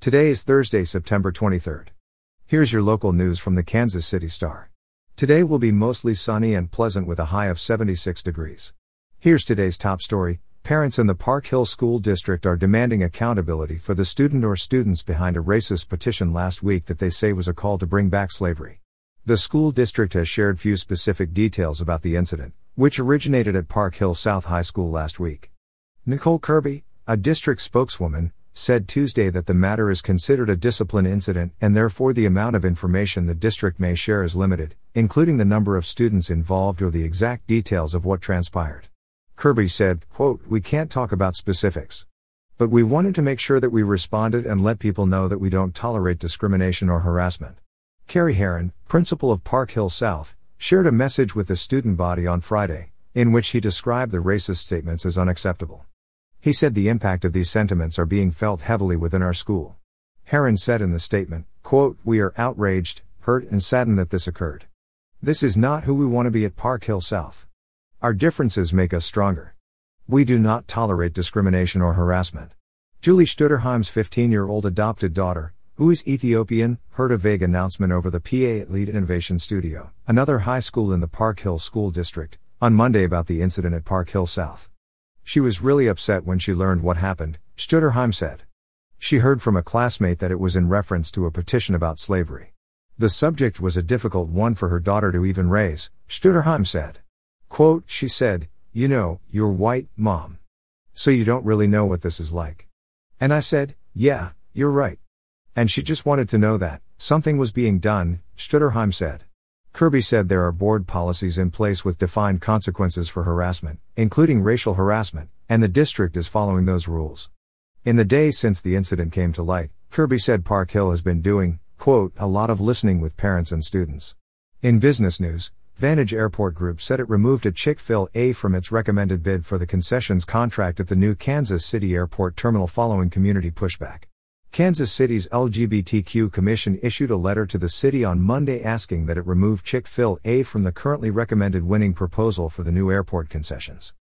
Today is Thursday, September 23rd. Here's your local news from the Kansas City Star. Today will be mostly sunny and pleasant with a high of 76 degrees. Here's today's top story Parents in the Park Hill School District are demanding accountability for the student or students behind a racist petition last week that they say was a call to bring back slavery. The school district has shared few specific details about the incident, which originated at Park Hill South High School last week. Nicole Kirby, a district spokeswoman, said Tuesday that the matter is considered a discipline incident and therefore the amount of information the district may share is limited, including the number of students involved or the exact details of what transpired. Kirby said, quote, We can't talk about specifics. But we wanted to make sure that we responded and let people know that we don't tolerate discrimination or harassment. Kerry Heron, principal of Park Hill South, shared a message with the student body on Friday, in which he described the racist statements as unacceptable. He said the impact of these sentiments are being felt heavily within our school. Heron said in the statement, quote, We are outraged, hurt, and saddened that this occurred. This is not who we want to be at Park Hill South. Our differences make us stronger. We do not tolerate discrimination or harassment. Julie Stutterheim's 15 year old adopted daughter, who is Ethiopian, heard a vague announcement over the PA at Lead Innovation Studio, another high school in the Park Hill School District, on Monday about the incident at Park Hill South. She was really upset when she learned what happened, Stutterheim said. She heard from a classmate that it was in reference to a petition about slavery. The subject was a difficult one for her daughter to even raise, Stutterheim said. Quote, she said, You know, you're white, mom. So you don't really know what this is like. And I said, Yeah, you're right. And she just wanted to know that something was being done, Stutterheim said. Kirby said there are board policies in place with defined consequences for harassment, including racial harassment, and the district is following those rules. In the days since the incident came to light, Kirby said Park Hill has been doing, quote, a lot of listening with parents and students. In business news, Vantage Airport Group said it removed a Chick fil A from its recommended bid for the concessions contract at the new Kansas City Airport terminal following community pushback. Kansas City's LGBTQ Commission issued a letter to the city on Monday asking that it remove Chick fil A from the currently recommended winning proposal for the new airport concessions.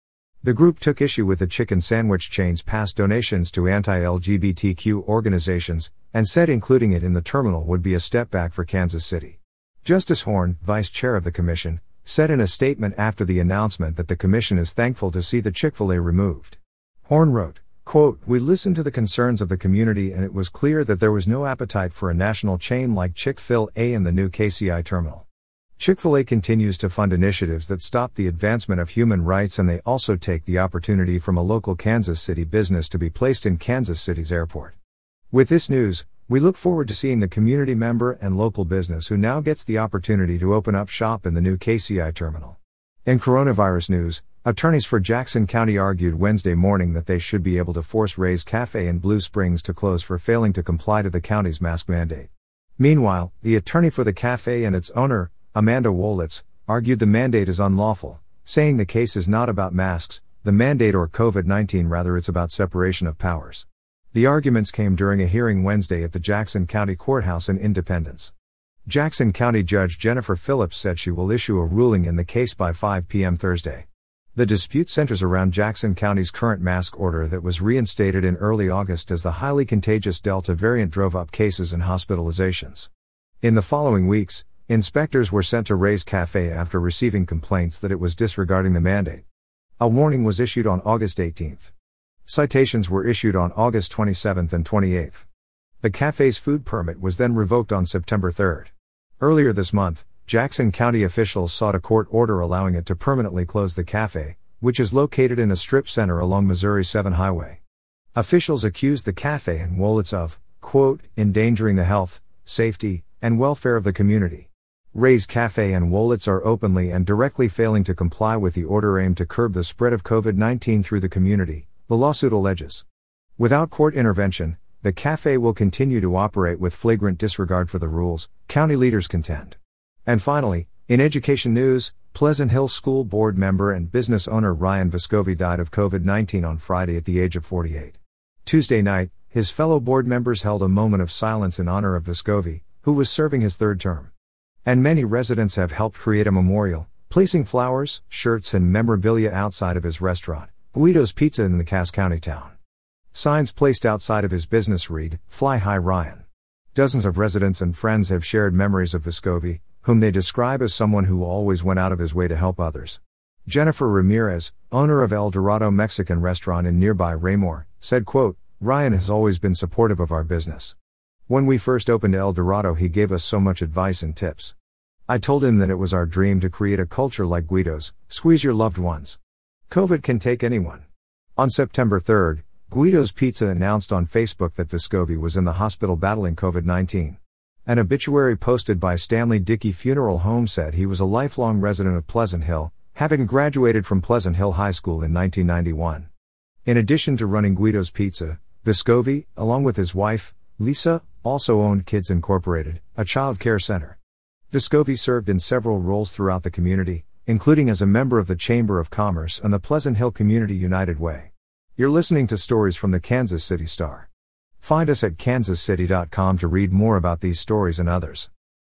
The group took issue with the chicken sandwich chain's past donations to anti LGBTQ organizations, and said including it in the terminal would be a step back for Kansas City. Justice Horn, vice chair of the commission, said in a statement after the announcement that the commission is thankful to see the Chick fil A removed. Horn wrote, Quote, We listened to the concerns of the community and it was clear that there was no appetite for a national chain like Chick fil A in the new KCI terminal. Chick fil A continues to fund initiatives that stop the advancement of human rights and they also take the opportunity from a local Kansas City business to be placed in Kansas City's airport. With this news, we look forward to seeing the community member and local business who now gets the opportunity to open up shop in the new KCI terminal. In coronavirus news, Attorneys for Jackson County argued Wednesday morning that they should be able to force Ray's Cafe in Blue Springs to close for failing to comply to the county's mask mandate. Meanwhile, the attorney for the cafe and its owner, Amanda Wolitz, argued the mandate is unlawful, saying the case is not about masks, the mandate or COVID 19, rather, it's about separation of powers. The arguments came during a hearing Wednesday at the Jackson County Courthouse in Independence. Jackson County Judge Jennifer Phillips said she will issue a ruling in the case by 5 p.m. Thursday. The dispute centers around Jackson County's current mask order that was reinstated in early August as the highly contagious Delta variant drove up cases and hospitalizations. In the following weeks, inspectors were sent to Ray's Cafe after receiving complaints that it was disregarding the mandate. A warning was issued on August 18. Citations were issued on August 27 and 28. The cafe's food permit was then revoked on September 3. Earlier this month, Jackson County officials sought a court order allowing it to permanently close the cafe, which is located in a strip center along Missouri 7 Highway. Officials accused the cafe and Wolitz of, quote, endangering the health, safety, and welfare of the community. Ray's Cafe and Wolitz are openly and directly failing to comply with the order aimed to curb the spread of COVID 19 through the community, the lawsuit alleges. Without court intervention, the cafe will continue to operate with flagrant disregard for the rules, county leaders contend. And finally, in education news, Pleasant Hill School Board member and business owner Ryan Vescovi died of COVID 19 on Friday at the age of 48. Tuesday night, his fellow board members held a moment of silence in honor of Vescovi, who was serving his third term. And many residents have helped create a memorial, placing flowers, shirts, and memorabilia outside of his restaurant, Guido's Pizza in the Cass County town. Signs placed outside of his business read, Fly High Ryan. Dozens of residents and friends have shared memories of Vescovi, whom they describe as someone who always went out of his way to help others. Jennifer Ramirez, owner of El Dorado Mexican restaurant in nearby Raymore, said, quote, Ryan has always been supportive of our business. When we first opened El Dorado, he gave us so much advice and tips. I told him that it was our dream to create a culture like Guido's, squeeze your loved ones. COVID can take anyone. On September 3rd, Guido's Pizza announced on Facebook that Vescovi was in the hospital battling COVID 19. An obituary posted by Stanley Dickey Funeral Home said he was a lifelong resident of Pleasant Hill, having graduated from Pleasant Hill High School in 1991. In addition to running Guido's Pizza, Vescovi, along with his wife, Lisa, also owned Kids Incorporated, a child care center. Vescovi served in several roles throughout the community, including as a member of the Chamber of Commerce and the Pleasant Hill Community United Way. You're listening to stories from the Kansas City Star. Find us at kansascity.com to read more about these stories and others.